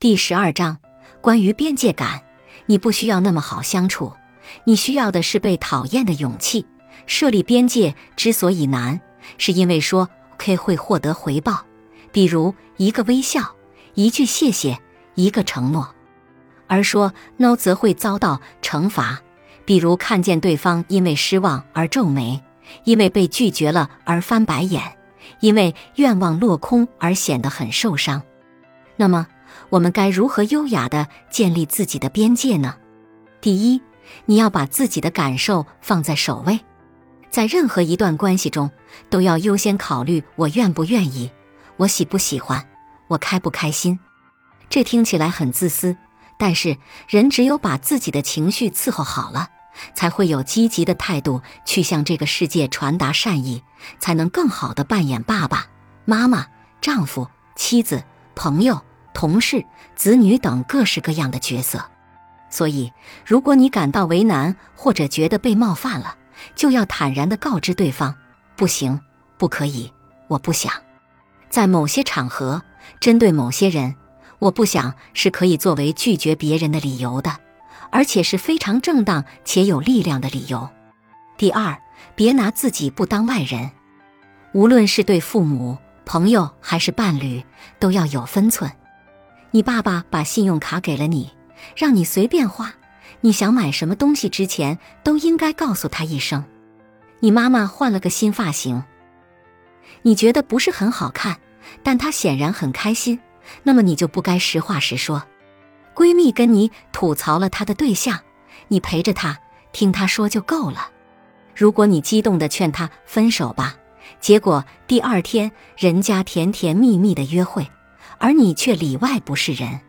第十二章关于边界感，你不需要那么好相处，你需要的是被讨厌的勇气。设立边界之所以难，是因为说 “OK” 会获得回报，比如一个微笑、一句谢谢、一个承诺；而说 “No” 则会遭到惩罚，比如看见对方因为失望而皱眉，因为被拒绝了而翻白眼，因为愿望落空而显得很受伤。那么，我们该如何优雅地建立自己的边界呢？第一，你要把自己的感受放在首位。在任何一段关系中，都要优先考虑我愿不愿意，我喜不喜欢，我开不开心。这听起来很自私，但是人只有把自己的情绪伺候好了，才会有积极的态度去向这个世界传达善意，才能更好的扮演爸爸妈妈、丈夫、妻子、朋友、同事、子女等各式各样的角色。所以，如果你感到为难或者觉得被冒犯了，就要坦然地告知对方，不行，不可以，我不想。在某些场合，针对某些人，我不想是可以作为拒绝别人的理由的，而且是非常正当且有力量的理由。第二，别拿自己不当外人，无论是对父母、朋友还是伴侣，都要有分寸。你爸爸把信用卡给了你，让你随便花。你想买什么东西之前都应该告诉他一声。你妈妈换了个新发型，你觉得不是很好看，但她显然很开心，那么你就不该实话实说。闺蜜跟你吐槽了她的对象，你陪着她听她说就够了。如果你激动地劝她分手吧，结果第二天人家甜甜蜜蜜的约会，而你却里外不是人。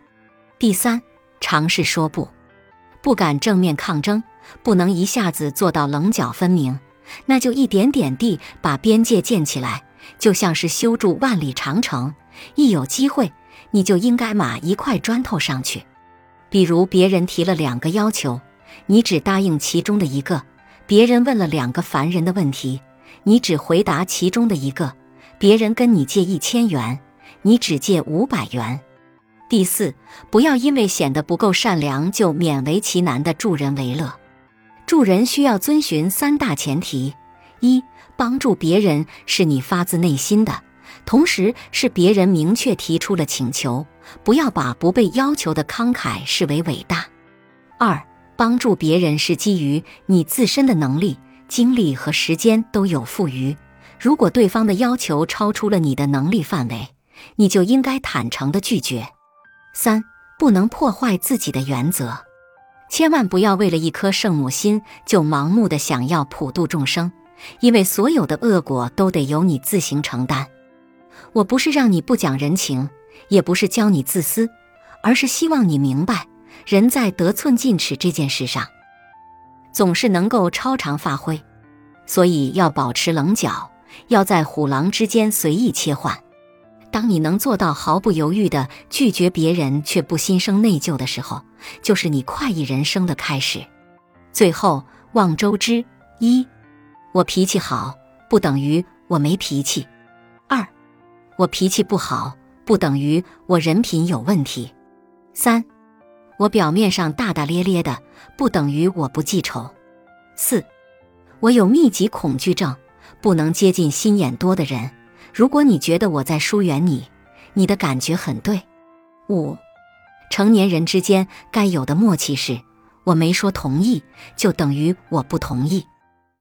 第三，尝试说不。不敢正面抗争，不能一下子做到棱角分明，那就一点点地把边界建起来，就像是修筑万里长城。一有机会，你就应该码一块砖头上去。比如别人提了两个要求，你只答应其中的一个；别人问了两个烦人的问题，你只回答其中的一个；别人跟你借一千元，你只借五百元。第四，不要因为显得不够善良就勉为其难的助人为乐。助人需要遵循三大前提：一，帮助别人是你发自内心的，同时是别人明确提出了请求，不要把不被要求的慷慨视为伟大；二，帮助别人是基于你自身的能力、精力和时间都有富余。如果对方的要求超出了你的能力范围，你就应该坦诚的拒绝。三不能破坏自己的原则，千万不要为了一颗圣母心就盲目的想要普度众生，因为所有的恶果都得由你自行承担。我不是让你不讲人情，也不是教你自私，而是希望你明白，人在得寸进尺这件事上，总是能够超常发挥，所以要保持棱角，要在虎狼之间随意切换。当你能做到毫不犹豫地拒绝别人，却不心生内疚的时候，就是你快意人生的开始。最后望周知：一，我脾气好，不等于我没脾气；二，我脾气不好，不等于我人品有问题；三，我表面上大大咧咧的，不等于我不记仇；四，我有密集恐惧症，不能接近心眼多的人。如果你觉得我在疏远你，你的感觉很对。五，成年人之间该有的默契是，我没说同意，就等于我不同意。